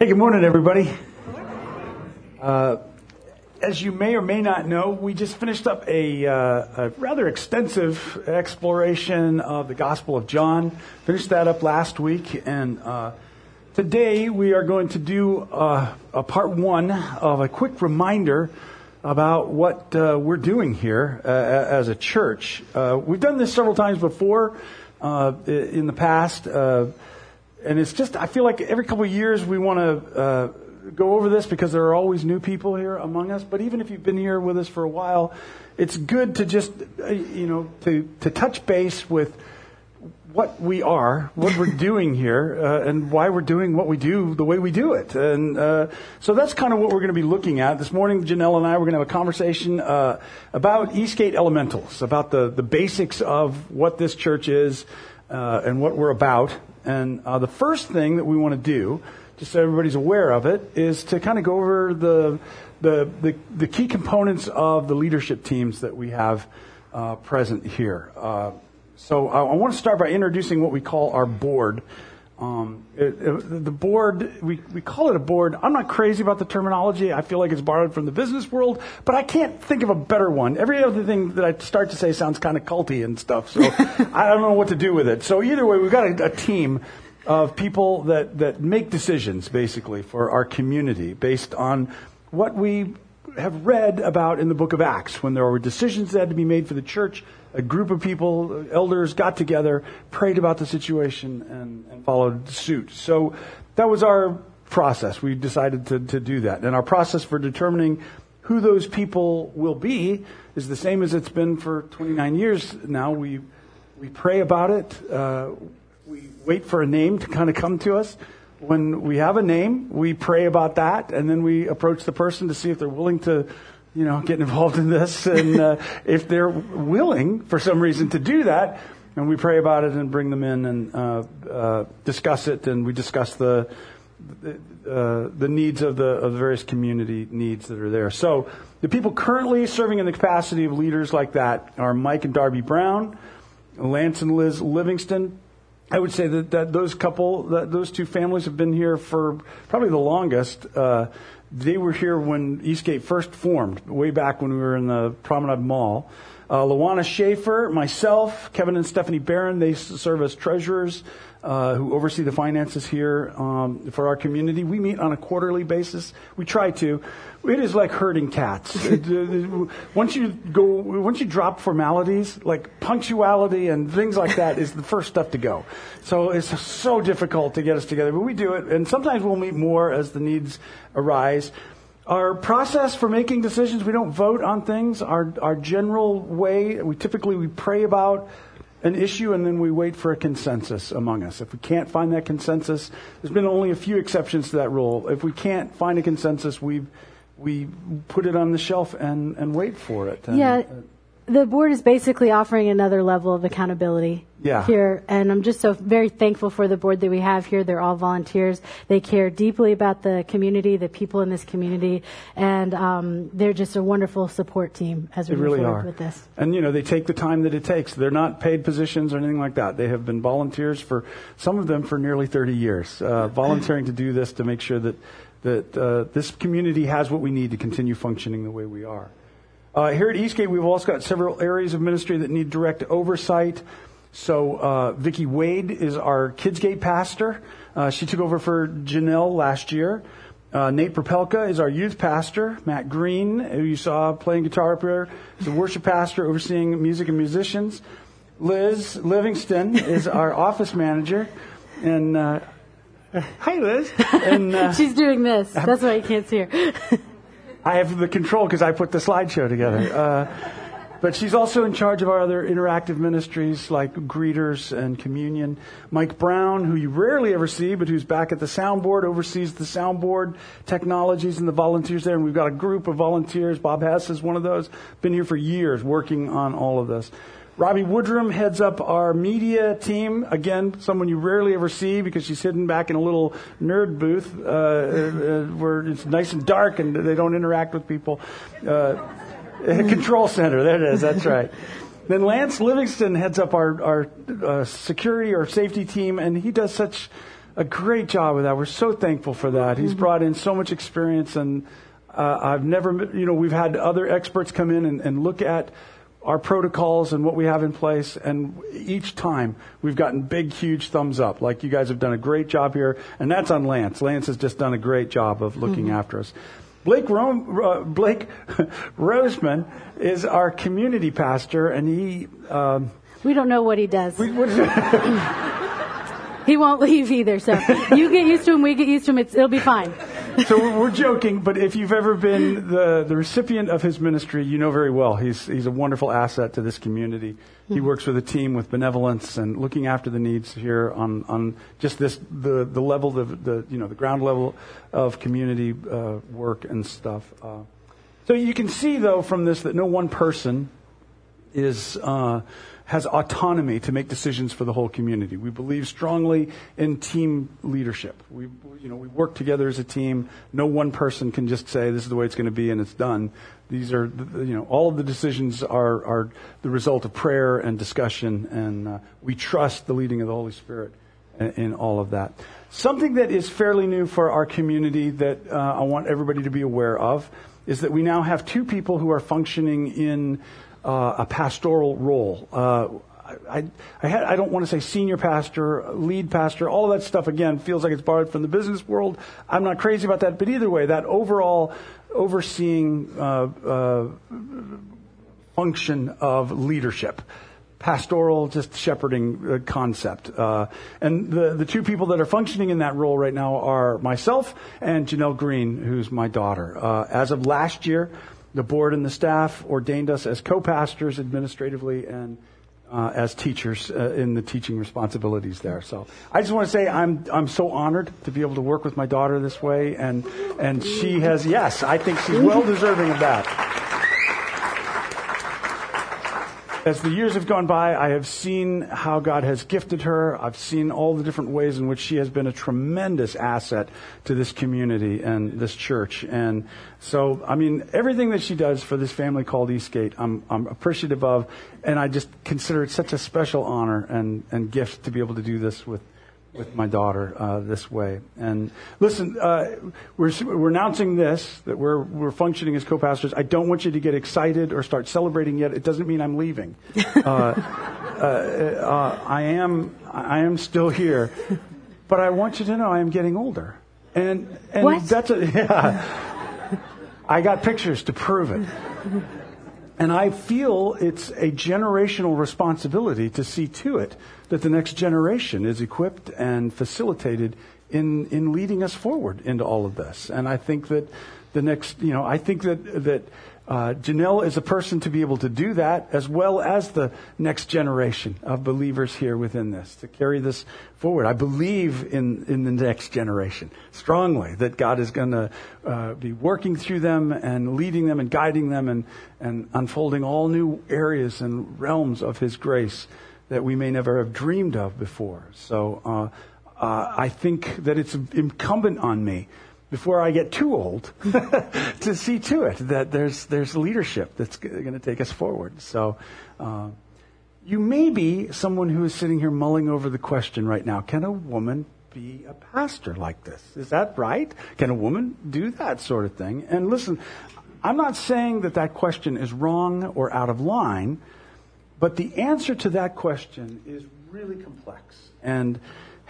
Hey, good morning, everybody. Uh, as you may or may not know, we just finished up a, uh, a, rather extensive exploration of the Gospel of John. Finished that up last week, and uh, today we are going to do uh, a part one of a quick reminder about what uh, we're doing here uh, as a church. we've done this several times before in the past and it's just I feel like every couple of years we want to uh, go over this because there are always new people here among us. But even if you've been here with us for a while, it's good to just uh, you know to to touch base with what we are, what we're doing here, uh, and why we're doing what we do the way we do it. And uh, so that's kind of what we're going to be looking at this morning. Janelle and I we're going to have a conversation uh, about Eastgate Elementals, about the the basics of what this church is uh, and what we're about. And uh, the first thing that we want to do, just so everybody's aware of it, is to kind of go over the, the, the, the, key components of the leadership teams that we have uh, present here. Uh, so I, I, want to start by introducing what we call our board. Um, it, it, the board, we, we call it a board. I'm not crazy about the terminology. I feel like it's borrowed from the business world, but I can't think of a better one. Every other thing that I start to say sounds kind of culty and stuff, so I don't know what to do with it. So either way, we've got a, a team of people that, that make decisions, basically, for our community based on what we have read about in the book of Acts when there were decisions that had to be made for the church a group of people, elders, got together, prayed about the situation, and, and followed suit. So that was our process. We decided to, to do that. And our process for determining who those people will be is the same as it's been for 29 years now. We, we pray about it. Uh, we wait for a name to kind of come to us. When we have a name, we pray about that, and then we approach the person to see if they're willing to you know, get involved in this. And uh, if they're willing for some reason to do that, and we pray about it and bring them in and uh, uh, discuss it, and we discuss the uh, the needs of the of the various community needs that are there. So the people currently serving in the capacity of leaders like that are Mike and Darby Brown, Lance and Liz Livingston. I would say that, that those couple, that those two families have been here for probably the longest. Uh, they were here when Eastgate first formed, way back when we were in the Promenade Mall. Uh, Luana Schaefer, myself, Kevin and Stephanie Barron, they serve as treasurers uh, who oversee the finances here um, for our community. We meet on a quarterly basis. We try to. It is like herding cats. once you go, once you drop formalities like punctuality and things like that is the first stuff to go. So it's so difficult to get us together, but we do it. And sometimes we'll meet more as the needs arise. Our process for making decisions, we don't vote on things. Our, our general way, we typically we pray about an issue and then we wait for a consensus among us. If we can't find that consensus, there's been only a few exceptions to that rule. If we can't find a consensus, we we put it on the shelf and, and wait for it. And, yeah. Uh, The board is basically offering another level of accountability yeah. here. And I'm just so very thankful for the board that we have here. They're all volunteers. They care deeply about the community, the people in this community, and um, they're just a wonderful support team as we they move really forward are. with this. And you know, they take the time that it takes. They're not paid positions or anything like that. They have been volunteers for some of them for nearly 30 years, uh, volunteering to do this to make sure that that uh, this community has what we need to continue functioning the way we are. Uh, here at Eastgate, we've also got several areas of ministry that need direct oversight. So, uh, Vicki Wade is our Kidsgate pastor. Uh, she took over for Janelle last year. Uh, Nate Propelka is our youth pastor. Matt Green, who you saw playing guitar up here, is a worship pastor overseeing music and musicians. Liz Livingston is our office manager. And, uh, hi, Liz. And, uh, She's doing this. That's why you can't see her. I have the control because I put the slideshow together. Uh, but she's also in charge of our other interactive ministries like greeters and communion. Mike Brown, who you rarely ever see, but who's back at the soundboard, oversees the soundboard technologies and the volunteers there. And we've got a group of volunteers. Bob Hess is one of those. Been here for years working on all of this. Robbie Woodrum heads up our media team. Again, someone you rarely ever see because she's hidden back in a little nerd booth uh, uh, where it's nice and dark and they don't interact with people. Uh, control center, there it is, that's right. Then Lance Livingston heads up our, our uh, security or safety team, and he does such a great job with that. We're so thankful for that. He's Mm-hmm. brought in so much experience, and uh, I've never, you know, we've had other experts come in and, and look at our protocols and what we have in place, and each time we've gotten big, huge thumbs up. Like you guys have done a great job here, and that's on Lance. Lance has just done a great job of looking Mm-hmm. after us. Blake, Rome, uh, Blake Roseman is our community pastor, and he. Um, We don't know what he does. we- what? He won't leave either. So you get used to him. We get used to him. It's, it'll be fine. So we're- we're joking, but if you've ever been the, the recipient of his ministry, you know very well. He's, he's a wonderful asset to this community. He works with a team with benevolence and looking after the needs here on, on just this, the, the level, the, the, you know, the ground level of community uh, work and stuff. Uh, so you can see, though, from this that no one person is uh, has autonomy to make decisions for the whole community. We believe strongly in team leadership. We you know we work together as a team. No one person can just say this is the way it's going to be and it's done. These are you know all of the decisions are are the result of prayer and discussion, and uh, we trust the leading of the Holy Spirit in, in all of that. Something that is fairly new for our community that uh, I want everybody to be aware of is that we now have two people who are functioning in uh, a pastoral role. Uh, I, I, had, I don't want to say senior pastor, lead pastor, all of that stuff again feels like it's borrowed from the business world. I'm not crazy about that, but either way, that overall overseeing uh, uh, function of leadership. Pastoral, just shepherding uh, concept. Uh, and the, the two people that are functioning in that role right now are myself and Janelle Green, who's my daughter. Uh, as of last year, the board and the staff ordained us as co-pastors administratively and uh, as teachers uh, in the teaching responsibilities there. So I just want to say I'm I'm so honored to be able to work with my daughter this way, and and she has yes, I think she's well deserving of that. As the years have gone by, I have seen how God has gifted her. I've seen all the different ways in which she has been a tremendous asset to this community and this church. And so, I mean, everything that she does for this family called Eastgate, I'm, I'm appreciative of. And I just consider it such a special honor and, and gift to be able to do this with, with my daughter uh, this way. And listen, uh, we're, we're announcing this that we're we're functioning as co-pastors. I don't want you to get excited or start celebrating yet. It doesn't mean I'm leaving. Uh, uh, uh, I am I am still here, but I want you to know I am getting older. And and What? that's a yeah. I got pictures to prove it. And I feel it's a generational responsibility to see to it that the next generation is equipped and facilitated in, in leading us forward into all of this. And I think that the next, you know, I think that, that uh, Janelle is a person to be able to do that as well as the next generation of believers here within this to carry this forward. I believe in, in the next generation strongly that God is going to uh, be working through them and leading them and guiding them and, and unfolding all new areas and realms of His grace that we may never have dreamed of before. So uh, uh, I think that it's incumbent on me before I get too old to see to it that there's there's leadership that's going to take us forward. So. Uh, you may be someone who is sitting here mulling over the question right now can a woman be a pastor like this? Is that right? Can a woman do that sort of thing? And listen, I'm not saying that that question is wrong or out of line, but the answer to that question is really complex and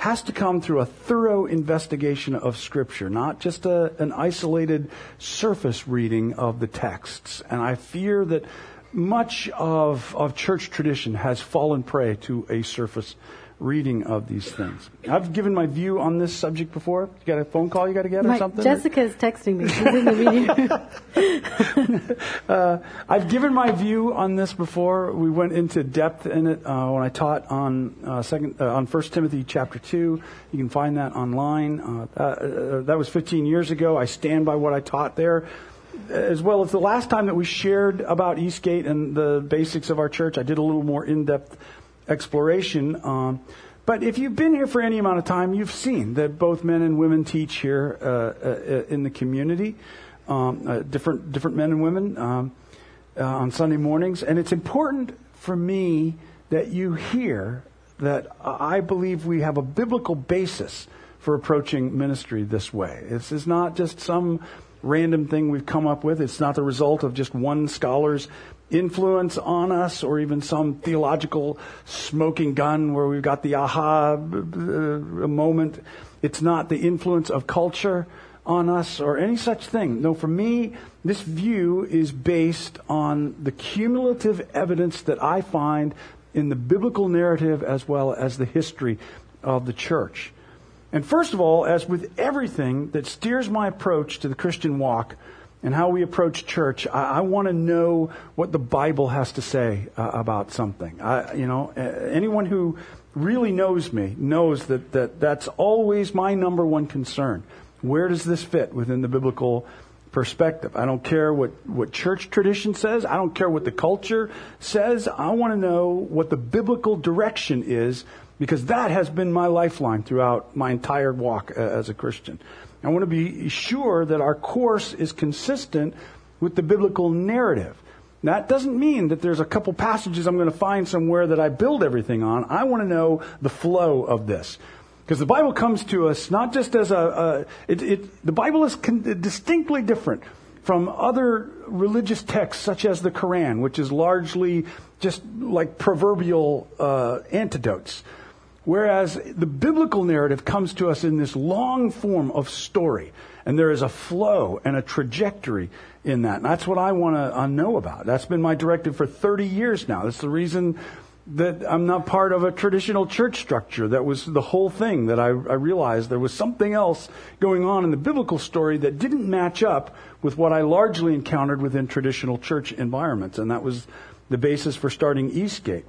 has to come through a thorough investigation of Scripture, not just a, an isolated surface reading of the texts. And I fear that much of, of church tradition has fallen prey to a surface reading of these things. I've given my view on this subject before. You got a phone call you got to get or My, something? Jessica's texting me. She's in the meeting. Uh, I've given my view on this before. We went into depth in it uh, when I taught on uh, second uh, on First Timothy chapter two. You can find that online. Uh, that, uh, that was 15 years ago. I stand by what I taught there, as well as the last time that we shared about Eastgate and the basics of our church. I did a little more in-depth exploration. Um, but if you've been here for any amount of time, you've seen that both men and women teach here uh, uh, in the community. Um, uh, different different men and women um, uh, on Sunday mornings, and it's important for me that you hear that I believe we have a biblical basis for approaching ministry this way. This is not just some random thing we've come up with. It's not the result of just one scholar's influence on us or even some theological smoking gun where we've got the aha uh, moment. It's not the influence of culture on us or any such thing. No, for me, this view is based on the cumulative evidence that I find in the biblical narrative as well as the history of the church. And first of all, as with everything that steers my approach to the Christian walk and how we approach church, I, I want to know what the Bible has to say uh, about something. I, you know, anyone who really knows me knows that, that that's always my number one concern. Where does this fit within the biblical perspective? I don't care what, what church tradition says. I don't care what the culture says. I want to know what the biblical direction is because that has been my lifeline throughout my entire walk as a Christian. I want to be sure that our course is consistent with the biblical narrative. That doesn't mean that there's a couple passages I'm going to find somewhere that I build everything on. I want to know the flow of this. Because the Bible comes to us not just as a, a it, it, the Bible is con- distinctly different from other religious texts such as the Quran, which is largely just like proverbial uh, antidotes. Whereas the biblical narrative comes to us in this long form of story. And there is a flow and a trajectory in that. And that's what I want to uh, know about. That's been my directive for 30 years now. That's the reason that I'm not part of a traditional church structure. That was the whole thing that I, I, realized there was something else going on in the biblical story that didn't match up with what I largely encountered within traditional church environments. And that was the basis for starting Eastgate.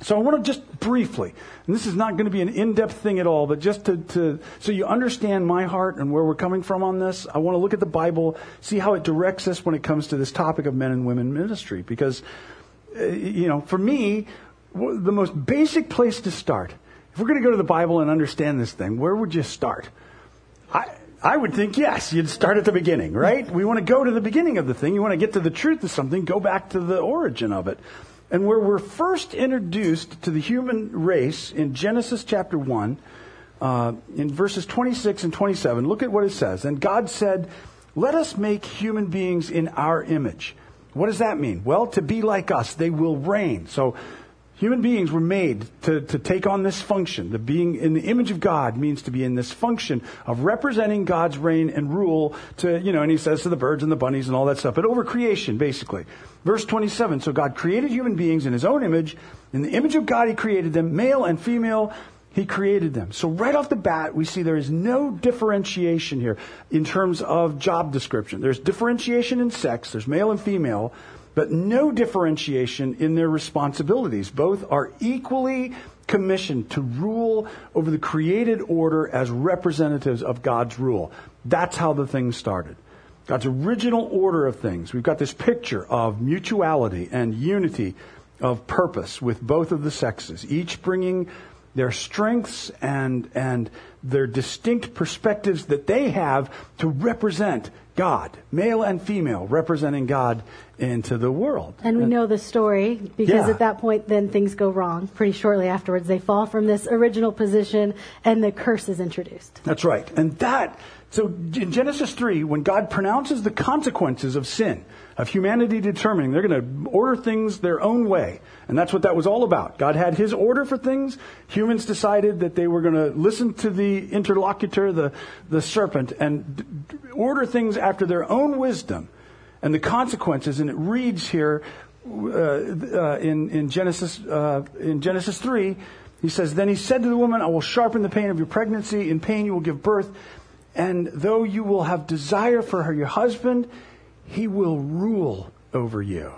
So I want to just briefly, and this is not going to be an in-depth thing at all, but just to, to, so you understand my heart and where we're coming from on this, I want to look at the Bible, see how it directs us when it comes to this topic of men and women ministry. Because, uh, you know, for me, the most basic place to start, if we're going to go to the Bible and understand this thing, where would you start? I, I would think yes, you'd start at the beginning, right? We want to go to the beginning of the thing. You want to get to the truth of something, go back to the origin of it. And where we're first introduced to the human race in Genesis chapter 1, uh, in verses 26 and 27, look at what it says. And God said, Let us make human beings in our image. What does that mean? Well, to be like us, they will reign. So Human beings were made to, to take on this function. The being in the image of God means to be in this function of representing God's reign and rule to, you know, and he says to the birds and the bunnies and all that stuff, but over creation, basically. Verse 27, so God created human beings in his own image. In the image of God, he created them, male and female, he created them. So right off the bat, we see there is no differentiation here in terms of job description. There's differentiation in sex, there's male and female, but no differentiation in their responsibilities. Both are equally commissioned to rule over the created order as representatives of God's rule. That's how the thing started. God's original order of things. We've got this picture of mutuality and unity of purpose with both of the sexes, each bringing their strengths and, and their distinct perspectives that they have to represent God, male and female, representing God into the world. And we know the story because yeah. at that point, then things go wrong pretty shortly afterwards. They fall from this original position and the curse is introduced. That's right. And that, so in Genesis 3, when God pronounces the consequences of sin, of humanity determining they're going to order things their own way. And that's what that was all about. God had his order for things. Humans decided that they were going to listen to the interlocutor, the, the serpent, and d- order things after their own wisdom and the consequences. And it reads here uh, uh, in, in, Genesis, uh, in Genesis 3, he says, Then he said to the woman, I will sharpen the pain of your pregnancy. In pain you will give birth. And though you will have desire for her, your husband, he will rule over you.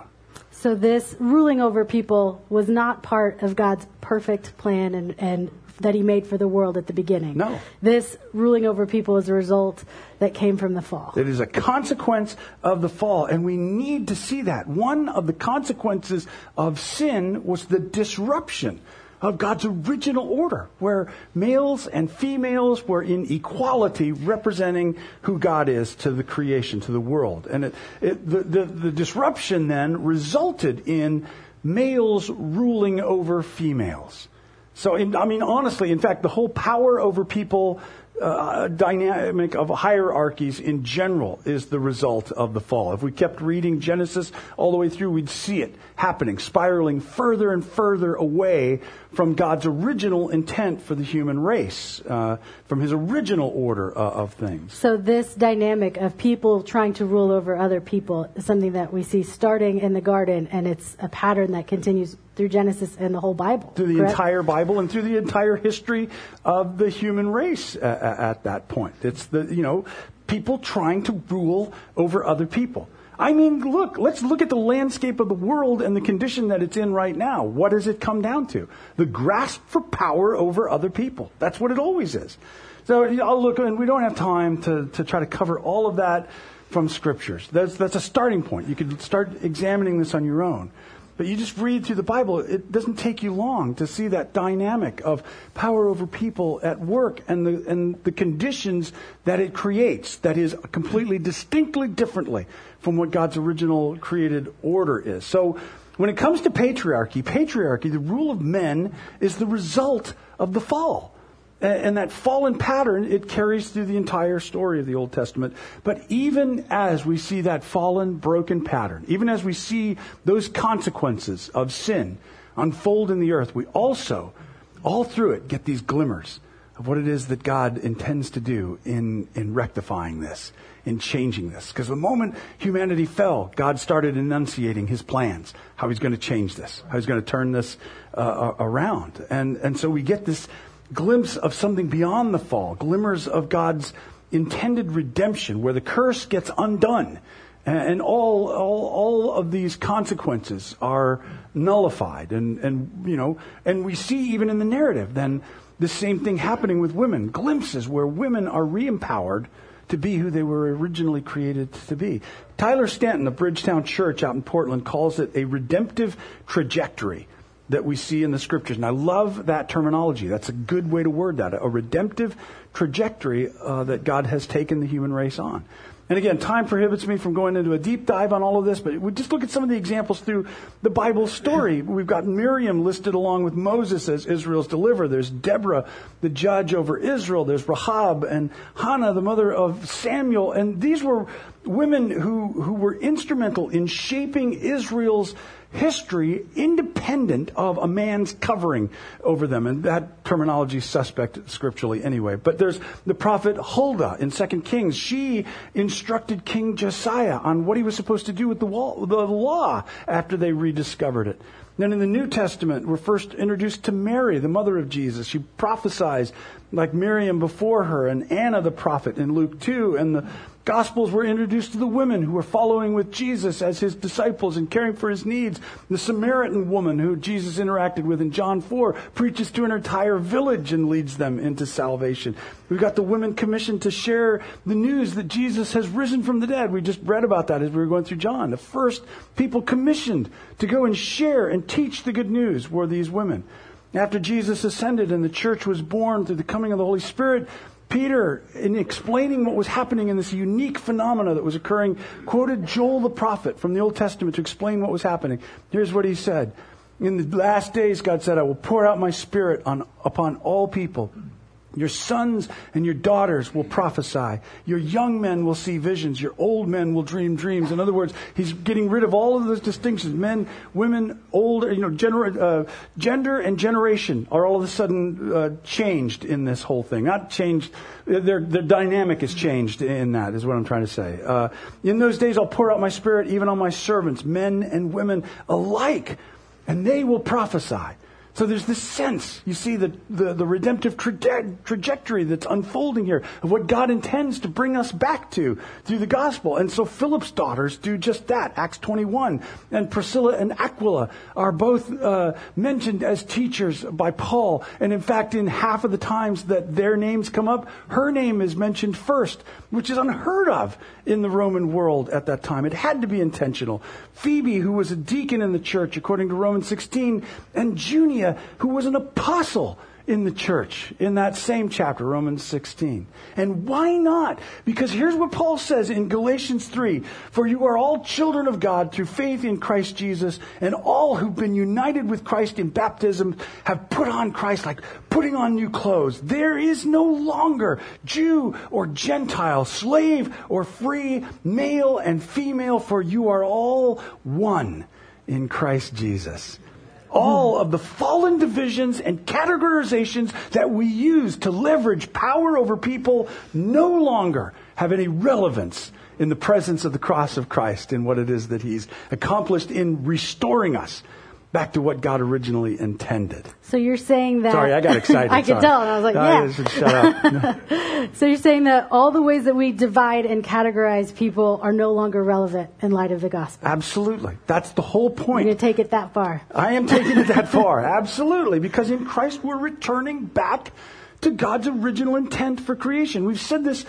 So this ruling over people was not part of God's perfect plan and, and that he made for the world at the beginning. No. This ruling over people is a result that came from the fall. It is a consequence of the fall, and we need to see that. One of the consequences of sin was the disruption of God's original order, where males and females were in equality representing who God is to the creation, to the world. And it, it, the, the, the disruption then resulted in males ruling over females. So, in, I mean, honestly, in fact, the whole power over people uh, dynamic of hierarchies in general is the result of the fall. If we kept reading Genesis all the way through, we'd see it happening, spiraling further and further away from God's original intent for the human race, uh, from his original order uh, of things. So, this dynamic of people trying to rule over other people is something that we see starting in the garden, and it's a pattern that continues through Genesis and the whole Bible. Through the correct? entire Bible and through the entire history of the human race uh, at that point. It's the, you know, people trying to rule over other people. I mean, look, let's look at the landscape of the world and the condition that it's in right now. What does it come down to? The grasp for power over other people. That's what it always is. So I'll look, and we don't have time to, to try to cover all of that from scriptures. That's, that's a starting point. You could start examining this on your own. But you just read through the Bible, it doesn't take you long to see that dynamic of power over people at work and the, and the conditions that it creates that is completely distinctly differently from what God's original created order is. So when it comes to patriarchy, patriarchy, the rule of men, is the result of the fall. And that fallen pattern, it carries through the entire story of the Old Testament. But even as we see that fallen, broken pattern, even as we see those consequences of sin unfold in the earth, we also, all through it, get these glimmers of what it is that God intends to do in, in rectifying this, in changing this. Because the moment humanity fell, God started enunciating his plans, how he's going to change this, how he's going to turn this uh, around. And, and so we get this glimpse of something beyond the fall, glimmers of God's intended redemption, where the curse gets undone. And all, all, all of these consequences are nullified. And, and, you know, and we see even in the narrative then the same thing happening with women. Glimpses where women are re-empowered to be who they were originally created to be. Tyler Staton, of Bridgetown Church out in Portland calls it a redemptive trajectory that we see in the scriptures. And I love that terminology. That's a good way to word that. A redemptive trajectory uh, that God has taken the human race on. And again, time prohibits me from going into a deep dive on all of this, but we just look at some of the examples through the Bible story. We've got Miriam listed along with Moses as Israel's deliverer. There's Deborah, the judge over Israel. There's Rahab and Hannah, the mother of Samuel. And these were women who, who were instrumental in shaping Israel's history independent of a man's covering over them. And that terminology is suspect scripturally anyway. But there's the prophet Huldah in 2 Kings. She instructed King Josiah on what he was supposed to do with the, wall, the law after they rediscovered it. Then in the New Testament, we're first introduced to Mary, the mother of Jesus. She prophesies like Miriam before her, and Anna the prophet in Luke 2, and the Gospels were introduced to the women who were following with Jesus as his disciples and caring for his needs. The Samaritan woman who Jesus interacted with in John 4 preaches to an entire village and leads them into salvation. We've got the women commissioned to share the news that Jesus has risen from the dead. We just read about that as we were going through John. The first people commissioned to go and share and teach the good news were these women. After Jesus ascended and the church was born through the coming of the Holy Spirit, Peter, in explaining what was happening in this unique phenomena that was occurring, quoted Joel the prophet from the Old Testament to explain what was happening. Here's what he said. In the last days, God said, I will pour out my spirit on, upon all people. Your sons and your daughters will prophesy. Your young men will see visions. Your old men will dream dreams. In other words, he's getting rid of all of those distinctions. Men, women, old, you know, gener- uh, gender and generation are all of a sudden uh, changed in this whole thing. Not changed, their, their dynamic is changed in that, is what I'm trying to say. Uh, in those days, I'll pour out my spirit even on my servants, men and women alike, and they will prophesy. So there's this sense, you see, the, the, the redemptive traje- trajectory that's unfolding here of what God intends to bring us back to through the gospel. And so Philip's daughters do just that, Acts 21. And Priscilla and Aquila are both uh, mentioned as teachers by Paul. And in fact, in half of the times that their names come up, her name is mentioned first, which is unheard of in the Roman world at that time. It had to be intentional. Phoebe, who was a deacon in the church, according to Romans 16, and Who was an apostle in the church in that same chapter, Romans 16. And why not? Because here's what Paul says in Galatians 3 For you are all children of God through faith in Christ Jesus, and all who've been united with Christ in baptism have put on Christ like putting on new clothes. There is no longer Jew or Gentile, slave or free, male and female, for you are all one in Christ Jesus all of the fallen divisions and categorizations that we use to leverage power over people no longer have any relevance in the presence of the cross of Christ and what it is that He's accomplished in restoring us back to what God originally intended. So you're saying that. Sorry, I got excited. I could tell, and I was like, yeah. up. So you're saying that all the ways that we divide and categorize people are no longer relevant in light of the gospel. Absolutely. That's the whole You're point. going to take it that far. I am taking it that far. Absolutely. Because in Christ we're returning back to God's original intent for creation. We've said this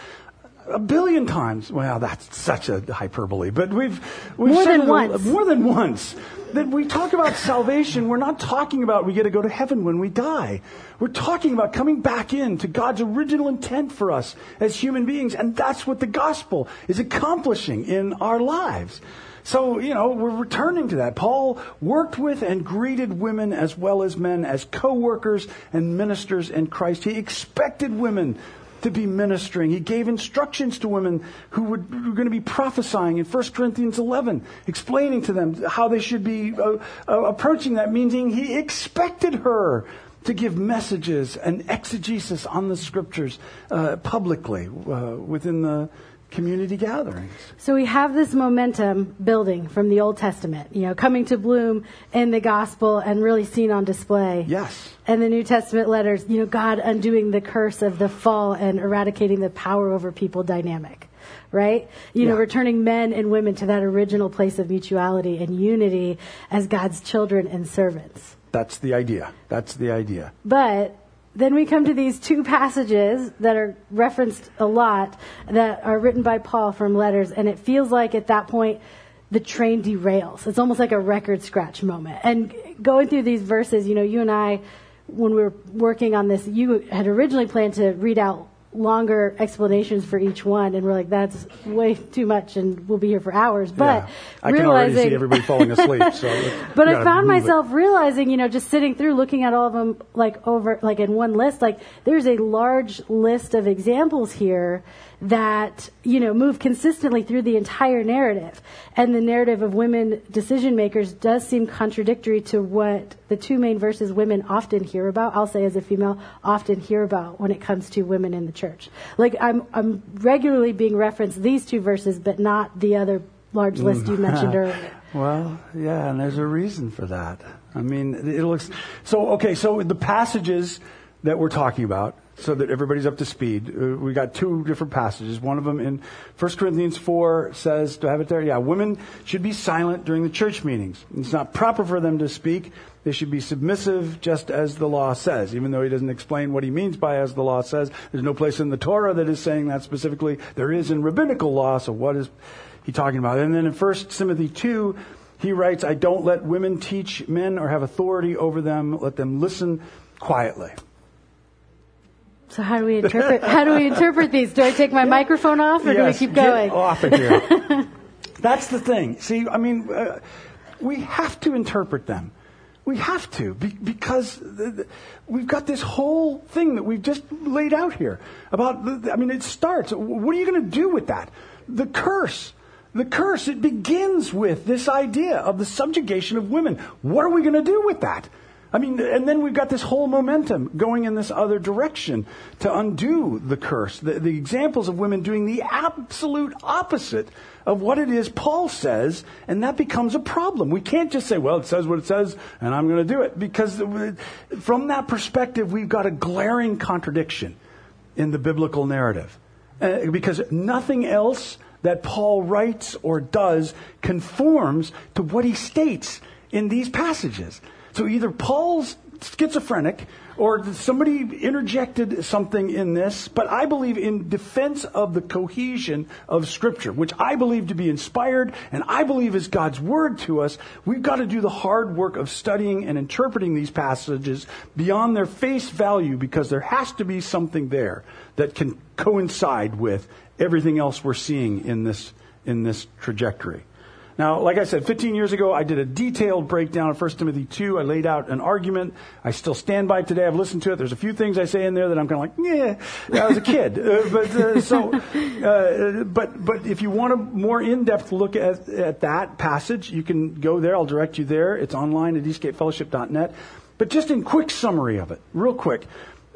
a billion times. Well, that's such a hyperbole, but we've, we've More said than once. more than once that we talk about salvation. We're not talking about we get to go to heaven when we die. We're talking about coming back into God's original intent for us as human beings, and that's what the gospel is accomplishing in our lives. So, you know, we're returning to that. Paul worked with and greeted women as well as men as co-workers and ministers in Christ. He expected women to be ministering. He gave instructions to women who, would, who were going to be prophesying in 1 Corinthians 11, explaining to them how they should be uh, uh, approaching that, meaning he expected her to give messages and exegesis on the scriptures uh, publicly uh, within the community gatherings. So we have this momentum building from the Old Testament, you know, coming to bloom in the gospel and really seen on display. Yes. And the New Testament letters, you know, God undoing the curse of the fall and eradicating the power over people dynamic. Right? You know, returning men and women to that original place of mutuality and unity as God's children and servants. That's the idea. That's the idea. But then we come to these two passages that are referenced a lot that are written by Paul from letters, and it feels like at that point the train derails. It's almost like a record scratch moment. And going through these verses, you know, you and I, when we were working on this, you had originally planned to read out longer explanations for each one, and we're like, that's way too much, and we'll be here for hours. But yeah. I can already see everybody falling asleep. So but I found move it. myself realizing, you know, just sitting through looking at all of them like over, like in one list, like there's a large list of examples here that, you know, move consistently through the entire narrative. And the narrative of women decision makers does seem contradictory to what the two main verses women often hear about. I'll say as a female, often hear about when it comes to women in the church. Like I'm, I'm regularly being referenced these two verses, but not the other large list you mm. mentioned earlier. Well, yeah, and there's a reason for that. I mean, it looks so. Okay, so the passages that we're talking about, so that everybody's up to speed, uh, we got two different passages. One of them in 1 Corinthians 4 says, "Do I have it there? Yeah, women should be silent during the church meetings. It's not proper for them to speak. They should be submissive, just as the law says." Even though he doesn't explain what he means by "as the law says," there's no place in the Torah that is saying that specifically. There is in rabbinical law. So what is he talking about? And then in 1 Timothy 2, he writes, I don't let women teach men or have authority over them. Let them listen quietly. So how do we interpret? how do we interpret these? Do I take my microphone off, or Yes, do we keep get going? off of here. That's the thing. See, I mean, uh, we have to interpret them. We have to be, because the, the, we've got this whole thing that we've just laid out here about. The, I mean, it starts. What are you going to do with that? The curse. The curse. It begins with this idea of the subjugation of women. What are we going to do with that? I mean, and then we've got this whole momentum going in this other direction to undo the curse. The, the examples of women doing the absolute opposite of what it is Paul says, and that becomes a problem. We can't just say, well, it says what it says, and I'm going to do it. Because from that perspective, we've got a glaring contradiction in the biblical narrative. Uh, because nothing else that Paul writes or does conforms to what he states in these passages. So either Paul's schizophrenic or somebody interjected something in this, but I believe in defense of the cohesion of Scripture, which I believe to be inspired and I believe is God's Word to us. We've got to do the hard work of studying and interpreting these passages beyond their face value because there has to be something there that can coincide with everything else we're seeing in this, in this trajectory. Now, like I said, 15 years ago, I did a detailed breakdown of 1 Timothy 2. I laid out an argument. I still stand by it today. I've listened to it. There's a few things I say in there that I'm kind of like, yeah, I was a kid. Uh, but uh, so, uh, but but if you want a more in-depth look at, at that passage, you can go there. I'll direct you there. It's online at eastgatefellowship.net. But just in quick summary of it, real quick.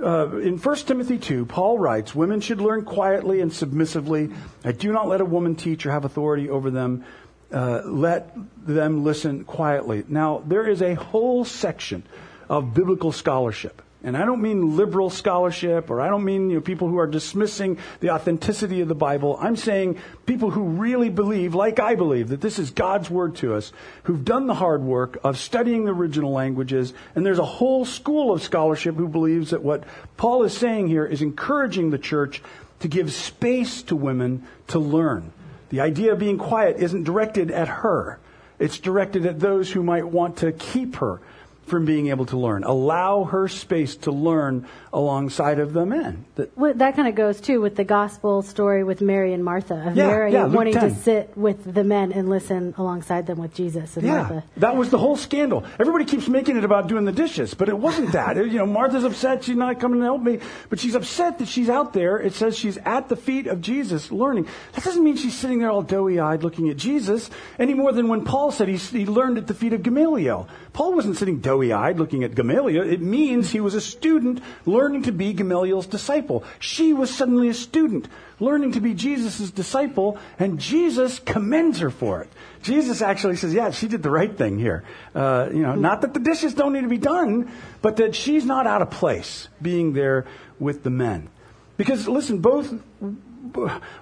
Uh, in 1 Timothy 2, Paul writes, Women should learn quietly and submissively. I do not let a woman teach or have authority over them uh, let them listen quietly. Now, there is a whole section of biblical scholarship. And I don't mean liberal scholarship, or I don't mean you know, people who are dismissing the authenticity of the Bible. I'm saying people who really believe, like I believe, that this is God's word to us, who've done the hard work of studying the original languages. And there's a whole school of scholarship who believes that what Paul is saying here is encouraging the church to give space to women to learn. The idea of being quiet isn't directed at her. It's directed at those who might want to keep her from being able to learn. Allow her space to learn alongside of the men. That, well, that kind of goes too with the gospel story with Mary and Martha of yeah, Mary yeah, wanting 10. to sit with the men and listen alongside them with Jesus and yeah, Martha. That was the whole scandal. Everybody keeps making it about doing the dishes, but it wasn't that. you know, Martha's upset she's not coming to help me, but she's upset that she's out there. It says she's at the feet of Jesus learning. That doesn't mean she's sitting there all doughy-eyed looking at Jesus any more than when Paul said he, he learned at the feet of Gamaliel. Paul wasn't sitting doughy-eyed looking at Gamaliel. It means he was a student learning to be Gamaliel's disciple. She was suddenly a student learning to be Jesus' disciple, and Jesus commends her for it. Jesus actually says, yeah, she did the right thing here. Uh, you know, not that the dishes don't need to be done, but that she's not out of place being there with the men. Because listen, both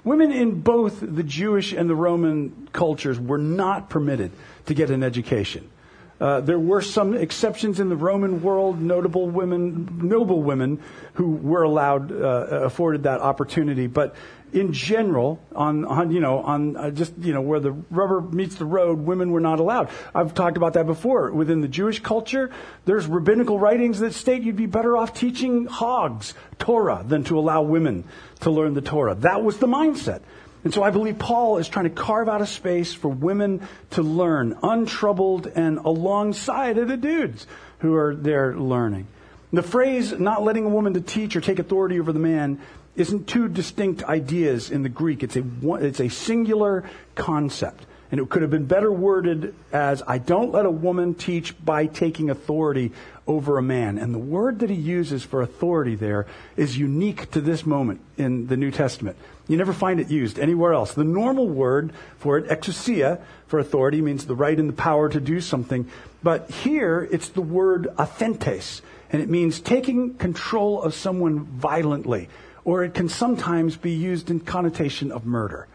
women in both the Jewish and the Roman cultures were not permitted to get an education. Uh, there were some exceptions in the Roman world, notable women, noble women who were allowed, uh, afforded that opportunity. But in general, on, on you know, on uh, just you know where the rubber meets the road, women were not allowed. I've talked about that before. Within the Jewish culture, there's rabbinical writings that state you'd be better off teaching hogs Torah than to allow women to learn the Torah. That was the mindset. And so I believe Paul is trying to carve out a space for women to learn, untroubled and alongside of the dudes who are there learning. The phrase, not letting a woman to teach or take authority over the man, isn't two distinct ideas in the Greek. It's a, it's a singular concept. And it could have been better worded as, I don't let a woman teach by taking authority over a man. And the word that he uses for authority there is unique to this moment in the New Testament. You never find it used anywhere else. The normal word for it, exousia, for authority, means the right and the power to do something. But here, it's the word authentes, and it means taking control of someone violently, or it can sometimes be used in connotation of murder.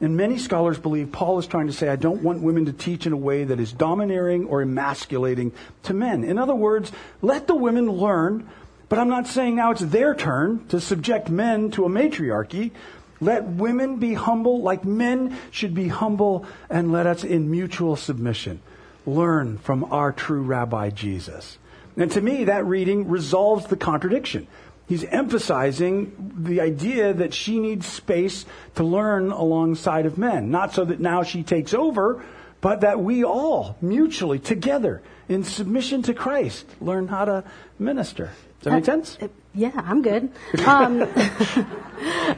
And many scholars believe Paul is trying to say, I don't want women to teach in a way that is domineering or emasculating to men. In other words, let the women learn, but I'm not saying now it's their turn to subject men to a matriarchy. Let women be humble like men should be humble, and let us in mutual submission learn from our true Rabbi Jesus. And to me, that reading resolves the contradiction. He's emphasizing the idea that she needs space to learn alongside of men. Not so that now she takes over, but that we all mutually, together, in submission to Christ, learn how to minister. Does that make sense? Uh, yeah, I'm good. Um,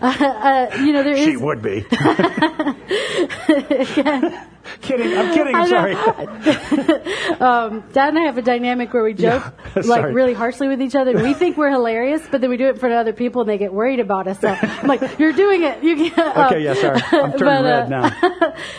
uh, uh, you know, there is. She would be. kidding. I'm kidding. I'm sorry. um, Dad and I have a dynamic where we joke yeah, like really harshly with each other. We think we're hilarious, but then we do it in front of other people, and they get worried about us. So I'm like, "You're doing it. You can't." Um, okay. Yeah. Sorry. I'm turning but, red now.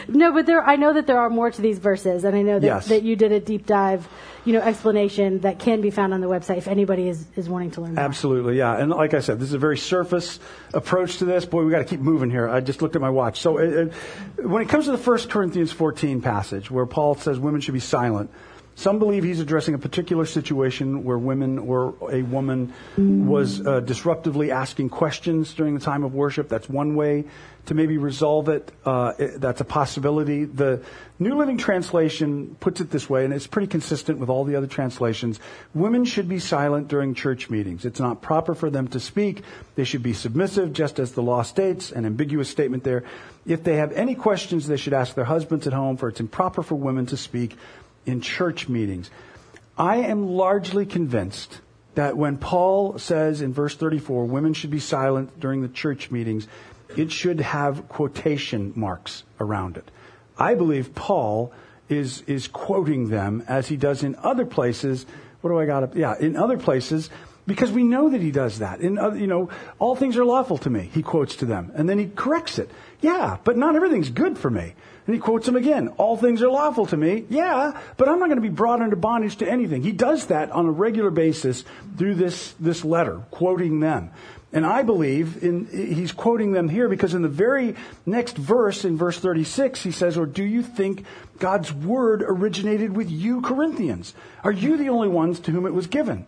no, but there. I know that there are more to these verses, and I know that, yes. that you did a deep dive you know, explanation that can be found on the website if anybody is, is wanting to learn more. Absolutely, yeah. And like I said, this is a very surface approach to this. Boy, we got to keep moving here. I just looked at my watch. So it, it, when it comes to the First Corinthians 14 passage where Paul says women should be silent, Some believe he's addressing a particular situation where women or a woman was uh, disruptively asking questions during the time of worship. That's one way to maybe resolve it. Uh, that's a possibility. The New Living Translation puts it this way, and it's pretty consistent with all the other translations. Women should be silent during church meetings. It's not proper for them to speak. They should be submissive, just as the law states, an ambiguous statement there. If they have any questions, they should ask their husbands at home, for it's improper for women to speak in church meetings. I am largely convinced that when Paul says in verse 34, women should be silent during the church meetings, it should have quotation marks around it. I believe Paul is, is quoting them as he does in other places. What do I got up? Yeah, in other places, because we know that he does that. In other, you know, all things are lawful to me, he quotes to them. And then he corrects it. Yeah, but not everything's good for me. And he quotes them again. All things are lawful to me. Yeah, but I'm not going to be brought under bondage to anything. He does that on a regular basis through this, this letter, quoting them. And I believe in, he's quoting them here because in the very next verse, in verse 36, he says, Or do you think God's word originated with you, Corinthians? Are you the only ones to whom it was given?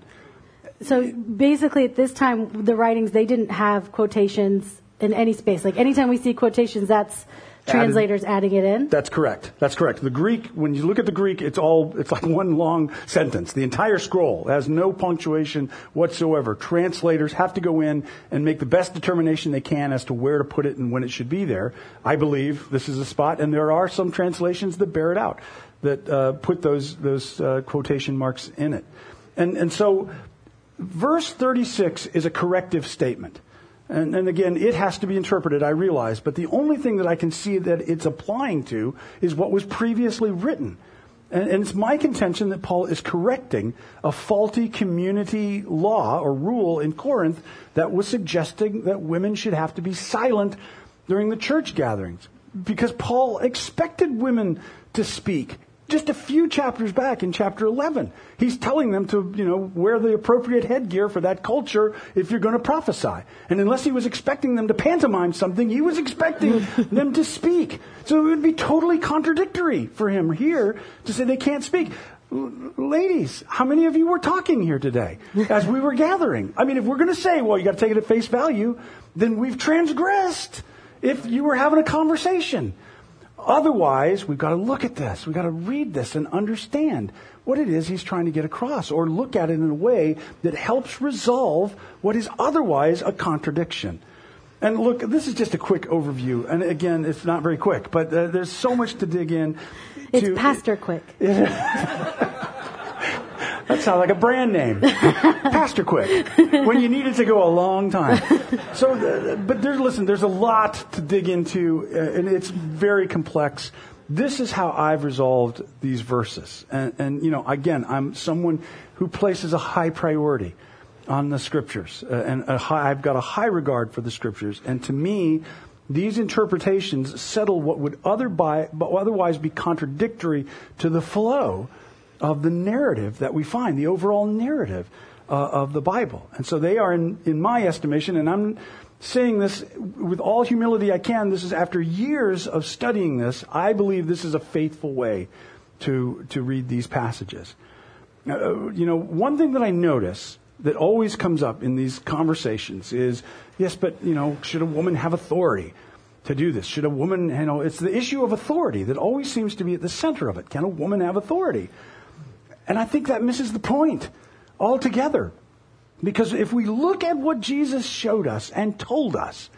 So basically, at this time, the writings, they didn't have quotations in any space. Like anytime we see quotations, that's translators added, adding it in? That's correct. That's correct. The Greek, when you look at the Greek, it's all, it's like one long sentence. The entire scroll has no punctuation whatsoever. Translators have to go in and make the best determination they can as to where to put it and when it should be there. I believe this is a spot, and there are some translations that bear it out, that uh, put those, those uh, quotation marks in it. And, and so, verse 36 is a corrective statement. And, and, again, it has to be interpreted, I realize, but the only thing that I can see that it's applying to is what was previously written. And, and, it's my contention that Paul is correcting a faulty community law or rule in Corinth that was suggesting that women should have to be silent during the church gatherings. Because Paul expected women to speak just a few chapters back in chapter 11. He's telling them to, you know, wear the appropriate headgear for that culture if you're going to prophesy. And unless he was expecting them to pantomime something, he was expecting them to speak. So it would be totally contradictory for him here to say they can't speak. Ladies, how many of you were talking here today as we were gathering? I mean, if we're going to say, well, you got to take it at face value, then we've transgressed if you were having a conversation. Otherwise, we've got to look at this. We've got to read this and understand what it is he's trying to get across or look at it in a way that helps resolve what is otherwise a contradiction. And look, this is just a quick overview. And again, it's not very quick, but uh, there's so much to dig in. It's to, pastor quick. That sounds like a brand name. Pastor Quick. When you need it to go a long time. So, but there's, listen, there's a lot to dig into, uh, and it's very complex. This is how I've resolved these verses. And, and you know, again, I'm someone who places a high priority on the scriptures. Uh, and high, I've got a high regard for the scriptures. And to me, these interpretations settle what would other by, otherwise be contradictory to the flow of the narrative that we find, the overall narrative uh, of the Bible. And so they are, in, in my estimation, and I'm saying this with all humility I can, this is after years of studying this, I believe this is a faithful way to, to read these passages. Uh, you know, one thing that I notice that always comes up in these conversations is, yes, but, you know, should a woman have authority? to do this? Should a woman, you know, it's the issue of authority that always seems to be at the center of it. Can a woman have authority? And I think that misses the point altogether. Because if we look at what Jesus showed us and told us,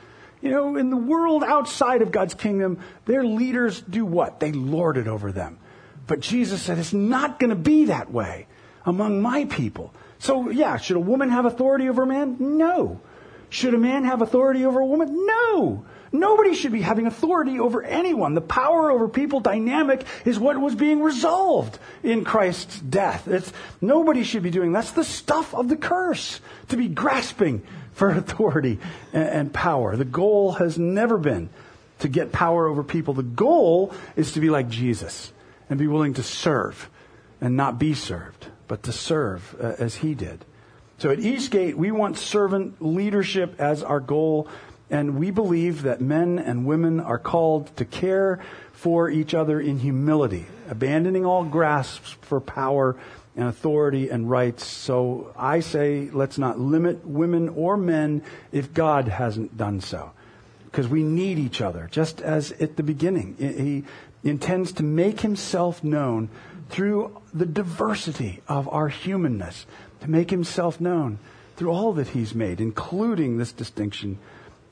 you know, in the world outside of God's kingdom, their leaders do what? They lord it over them. But Jesus said it's not going to be that way among my people. So, yeah, should a woman have authority over a man? No. Should a man have authority over a woman? No. Nobody should be having authority over anyone. The power over people dynamic is what was being resolved in Christ's death. It's, nobody should be doing that's the stuff of the curse to be grasping for authority and, and power. The goal has never been to get power over people. The goal is to be like Jesus and be willing to serve and not be served, but to serve uh, as he did. So at Eastgate, we want servant leadership as our goal And we believe that men and women are called to care for each other in humility, abandoning all grasps for power and authority and rights. So I say let's not limit women or men if God hasn't done so. Because we need each other, just as at the beginning. He intends to make himself known through the diversity of our humanness, to make himself known through all that he's made, including this distinction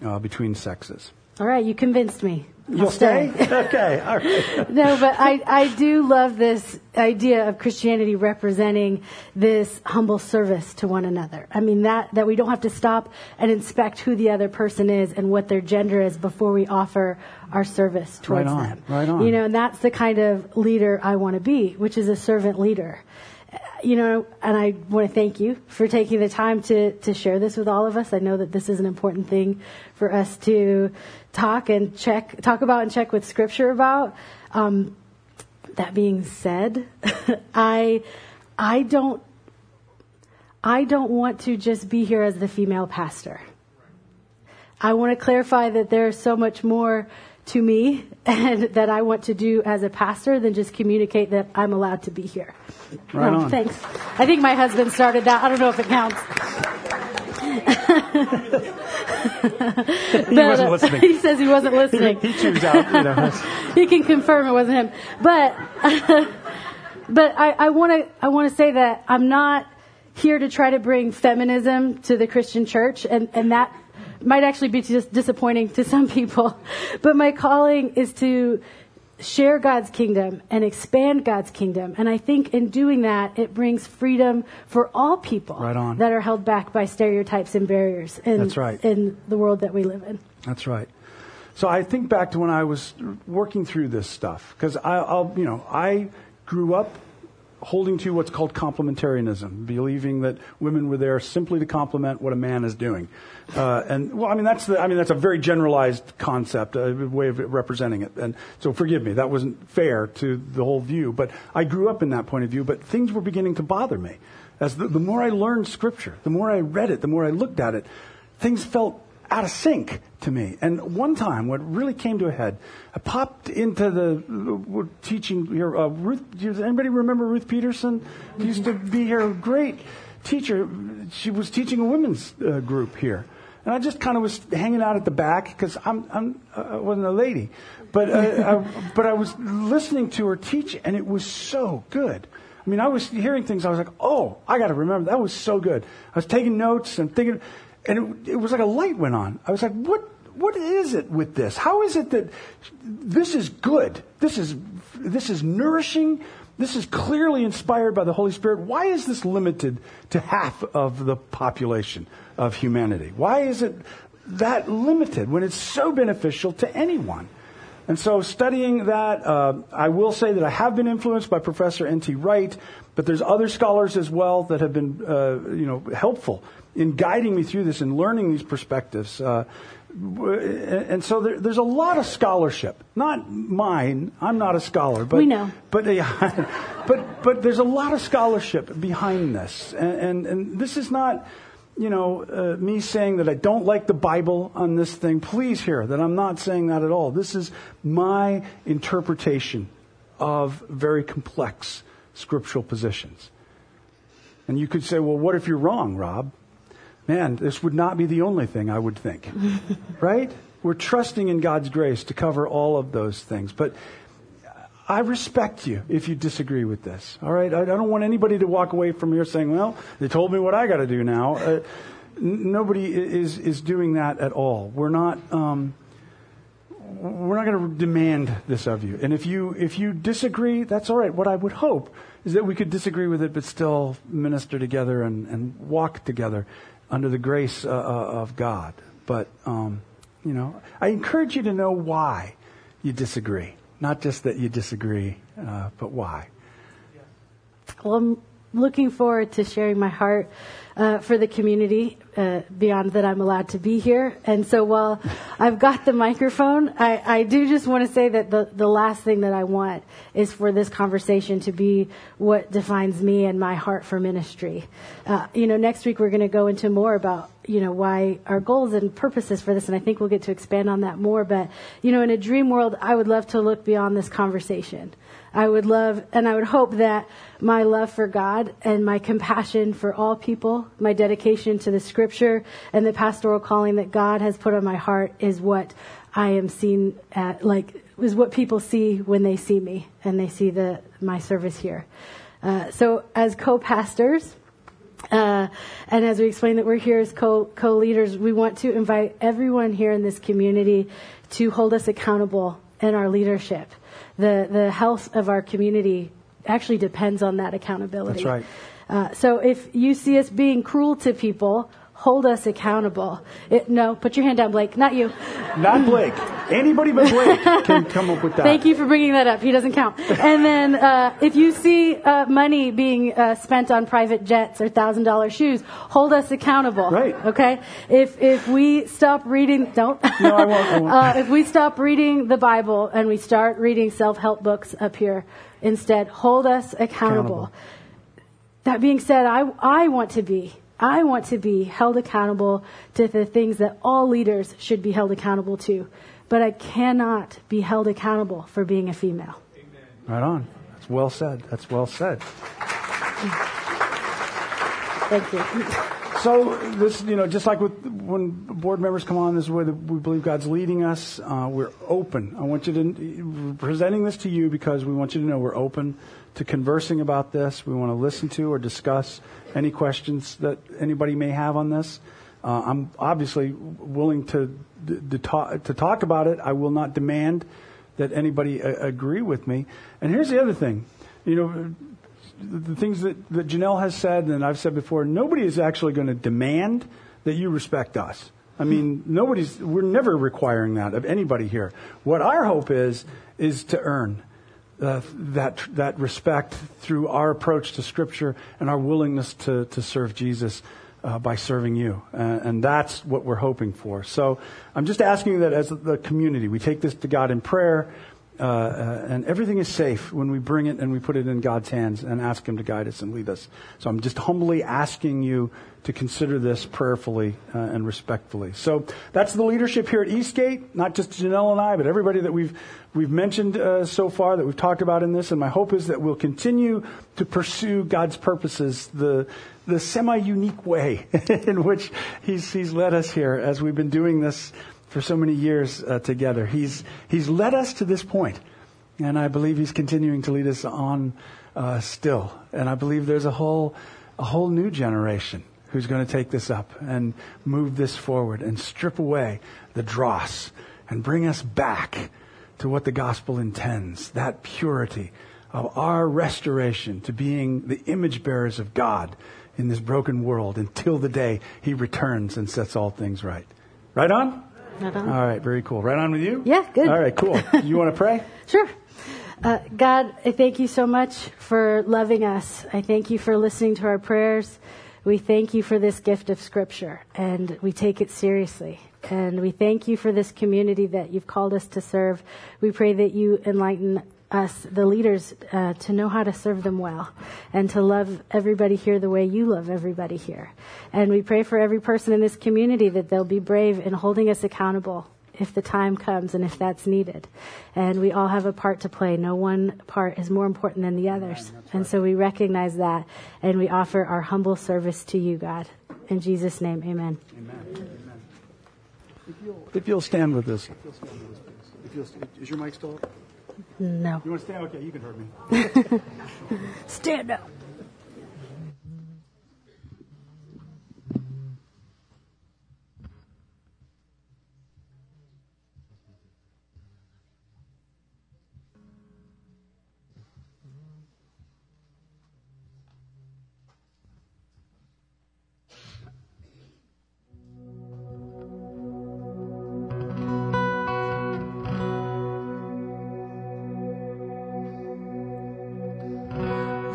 uh, between sexes. All right, you convinced me. You'll stay? okay, all right. no, but I, I do love this idea of Christianity representing this humble service to one another. I mean, that, that we don't have to stop and inspect who the other person is and what their gender is before we offer our service towards right on, them. Right on. You know, and that's the kind of leader I want to be, which is a servant leader you know, and I want to thank you for taking the time to, to share this with all of us. I know that this is an important thing for us to talk and check, talk about and check with scripture about. Um, that being said, I, I don't, I don't want to just be here as the female pastor. I want to clarify that there's so much more to me and that I want to do as a pastor than just communicate that I'm allowed to be here. Right on. Thanks. I think my husband started that. I don't know if it counts. he wasn't uh, listening. he says he wasn't listening. he, he tunes out. You know. he can confirm it wasn't him. But but I want to I want to say that I'm not here to try to bring feminism to the Christian church, and and that might actually be just disappointing to some people. But my calling is to share God's kingdom and expand God's kingdom. And I think in doing that, it brings freedom for all people right that are held back by stereotypes and barriers in, That's right. in the world that we live in. That's right. So I think back to when I was working through this stuff because I'll, you know, I grew up holding to what's called complementarianism, believing that women were there simply to complement what a man is doing. Uh, and well, I mean that's the, I mean that's a very generalized concept, a way of representing it. And so forgive me, that wasn't fair to the whole view. But I grew up in that point of view. But things were beginning to bother me. As the, the more I learned Scripture, the more I read it, the more I looked at it, things felt out of sync to me. And one time, what really came to a head, I popped into the uh, teaching here. Uh, Ruth, does anybody remember Ruth Peterson? She used to be here, great teacher. She was teaching a women's uh, group here. And I just kind of was hanging out at the back because I'm, I'm, uh, I wasn't a lady. But, uh, I, but I was listening to her teach, and it was so good. I mean, I was hearing things, I was like, oh, I got to remember. That was so good. I was taking notes and thinking, and it, it was like a light went on. I was like, what, what is it with this? How is it that this is good? This is, this is nourishing. This is clearly inspired by the Holy Spirit. Why is this limited to half of the population of humanity? Why is it that limited when it's so beneficial to anyone? And so, studying that, uh, I will say that I have been influenced by Professor N.T. Wright, but there's other scholars as well that have been, uh, you know, helpful in guiding me through this and learning these perspectives. Uh, and so there, there's a lot of scholarship. Not mine. I'm not a scholar, but we know. But yeah, but but there's a lot of scholarship behind this, and and, and this is not. You know, uh, me saying that I don't like the Bible on this thing, please hear that I'm not saying that at all. This is my interpretation of very complex scriptural positions. And you could say, well, what if you're wrong, Rob? man, this would not be the only thing I would think. right? We're trusting in God's grace to cover all of those things. But I respect you if you disagree with this. All right? I don't want anybody to walk away from here saying, well, they told me what I got to do now. Uh, n- nobody is, is doing that at all. We're not. Um, we're not going to demand this of you. And if you if you disagree, that's all right. What I would hope is that we could disagree with it, but still minister together and, and walk together under the grace uh, uh, of God. But, um, you know, I encourage you to know why you disagree. Not just that you disagree, uh, but why. Well, looking forward to sharing my heart uh, for the community uh, beyond that I'm allowed to be here. And so while I've got the microphone, I, I do just want to say that the, the last thing that I want is for this conversation to be what defines me and my heart for ministry. Uh, you know, next week we're going to go into more about you know why our goals and purposes for this and i think we'll get to expand on that more but you know in a dream world i would love to look beyond this conversation I would love and I would hope that my love for God and my compassion for all people, my dedication to the scripture and the pastoral calling that God has put on my heart is what I am seen at, like, is what people see when they see me and they see the, my service here. Uh, so as co-pastors, uh, and as we explain that we're here as co co-leaders, we want to invite everyone here in this community to hold us accountable in our leadership the, the health of our community actually depends on that accountability. That's right. Uh, so if you see us being cruel to people, hold us accountable. It, no, put your hand down, Blake. Not you. Not Blake. Anybody but Blake can come up with that. Thank you for bringing that up. He doesn't count. And then uh, if you see uh, money being uh, spent on private jets or thousand dollar shoes, hold us accountable. Right. Okay. If if we stop reading, don't. No, I won't. I won't. Uh, if we stop reading the Bible and we start reading self help books up here instead, hold us accountable. Accountable. That being said, I I want to be I want to be held accountable to the things that all leaders should be held accountable to, but I cannot be held accountable for being a female. Right on. That's well said. That's well said. Thank you. So this, you know, just like with when board members come on, this is where the, we believe God's leading us. Uh, we're open. I want you to we're presenting this to you because we want you to know we're open to conversing about this. We want to listen to or discuss any questions that anybody may have on this. Uh, I'm obviously willing to, to talk to talk about it. I will not demand that anybody a- agree with me. And here's the other thing, you know, the things that, that Janelle has said and I've said before, nobody is actually going to demand that you respect us. I mean, nobody's, we're never requiring that of anybody here. What our hope is, is to earn uh, that, that respect through our approach to Scripture and our willingness to, to serve Jesus uh, by serving you. Uh, and that's what we're hoping for. So I'm just asking that as the community, we take this to God in prayer. Uh, uh, and everything is safe when we bring it and we put it in God's hands and ask Him to guide us and lead us. So I'm just humbly asking you to consider this prayerfully uh, and respectfully. So that's the leadership here at Eastgate, not just Janelle and I, but everybody that we've we've mentioned uh, so far that we've talked about in this. And my hope is that we'll continue to pursue God's purposes the the semi unique way in which He's He's led us here as we've been doing this for so many years uh, together. He's, he's led us to this point, and I believe he's continuing to lead us on uh, still. And I believe there's a whole, a whole new generation who's going to take this up and move this forward and strip away the dross and bring us back to what the gospel intends that purity of our restoration to being the image bearers of God in this broken world until the day he returns and sets all things right. Right on? Right on. All right, very cool. Right on with you? Yeah, good. All right, cool. you want to pray? Sure. Uh, God, I thank you so much for loving us. I thank you for listening to our prayers. We thank you for this gift of Scripture, and we take it seriously. And we thank you for this community that you've called us to serve. We pray that you enlighten us, the leaders, uh, to know how to serve them well and to love everybody here the way you love everybody here. And we pray for every person in this community that they'll be brave in holding us accountable if the time comes and if that's needed. And we all have a part to play. No one part is more important than the others. Right, and so we recognize that and we offer our humble service to you, God. In Jesus' name, amen. Amen. amen. If, you'll, if you'll stand with us. If you'll, is your mic still up? No. You want to stand? Okay, you can hurt me. stand up.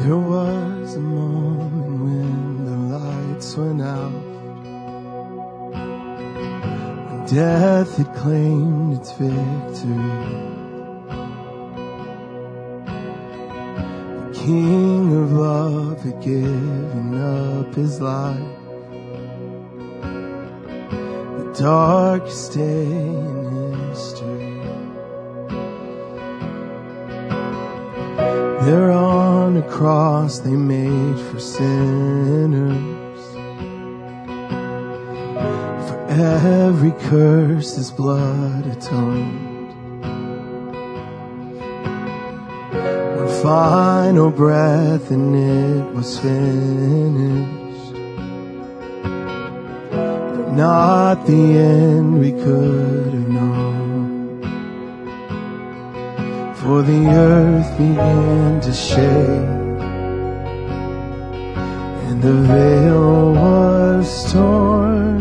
There was a moment when the lights went out When death had claimed its victory. The King of love had given up his life. The darkest day in history. There on a cross they made for sinners. For every curse his blood atoned. One final breath and it was finished. But not the end we could have known. For the earth began to shake and the veil was torn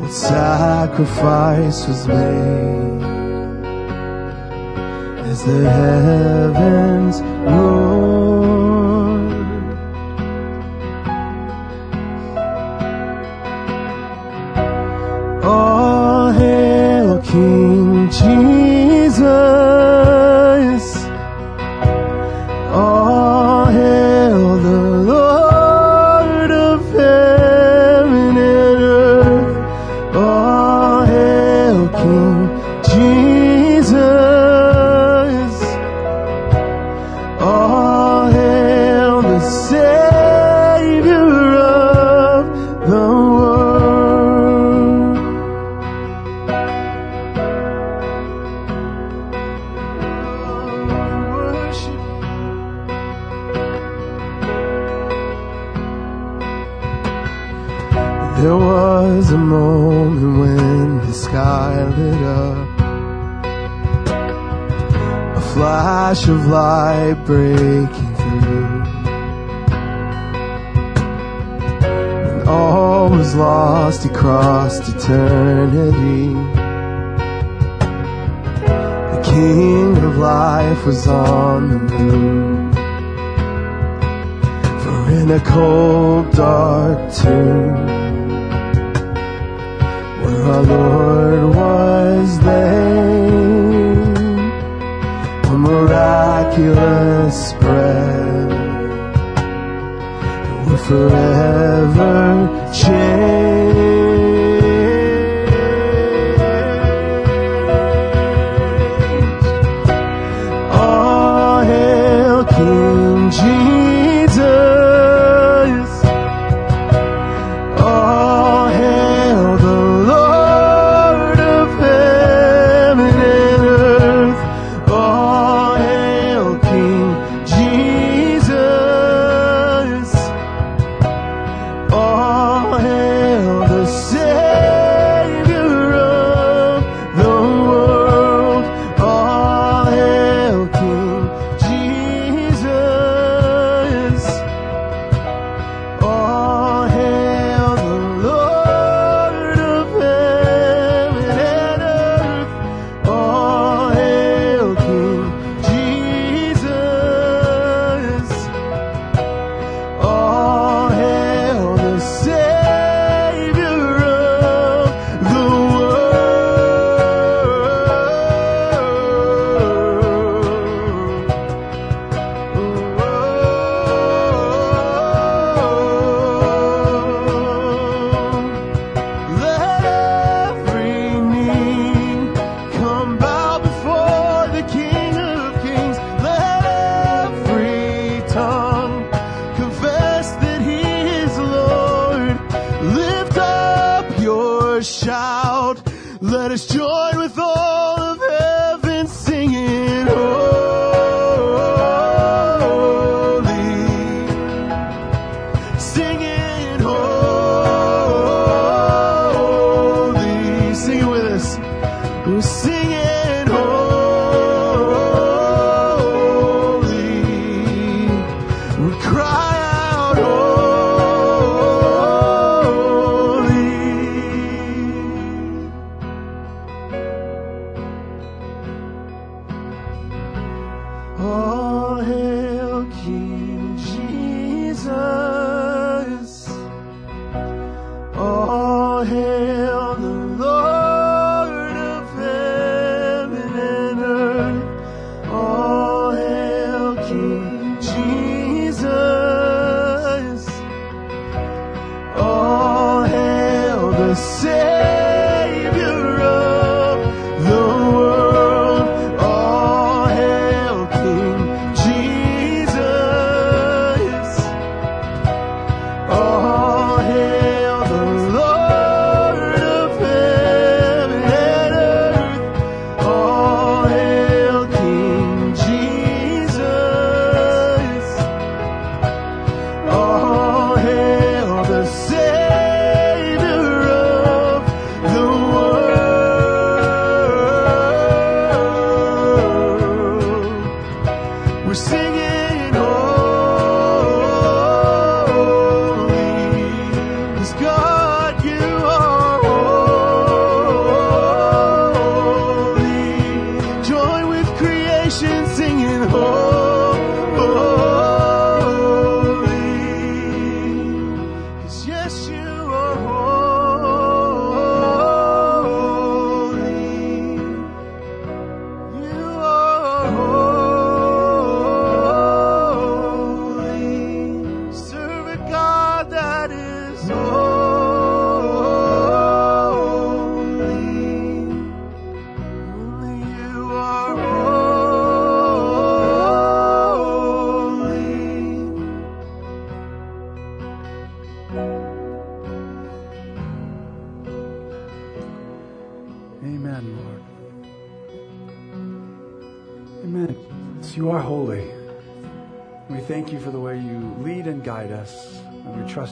What sacrifice was made as the heavens roar.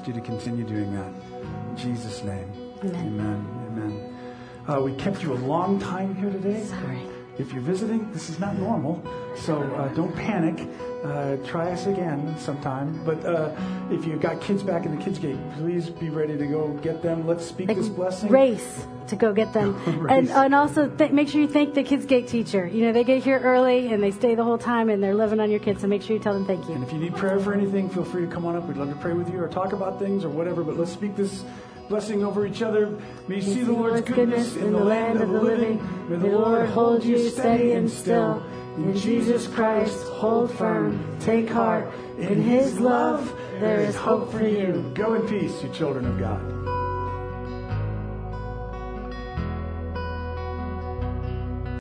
You to continue doing that. In Jesus' name. Amen. Amen. Amen. Uh, we kept you a long time here today. Sorry. If you're visiting, this is not normal, so uh, don't panic. Uh, try us again sometime. But uh, if you've got kids back in the kids' gate, please be ready to go get them. Let's speak Like this blessing. race to go get them, and and also th- make sure you thank the kids gate teacher. You know they get here early and they stay the whole time and they're living on your kids. So make sure you tell them thank And you. if you need prayer for anything, feel free to come on up. We'd love to pray with you or talk about things or whatever. But let's speak this blessing over each other. May you see the Lord's goodness in the land of the living. May the Lord hold you steady and still. In Jesus Christ, hold firm, take heart. In His love, there is hope for you. Go in peace, you children of God.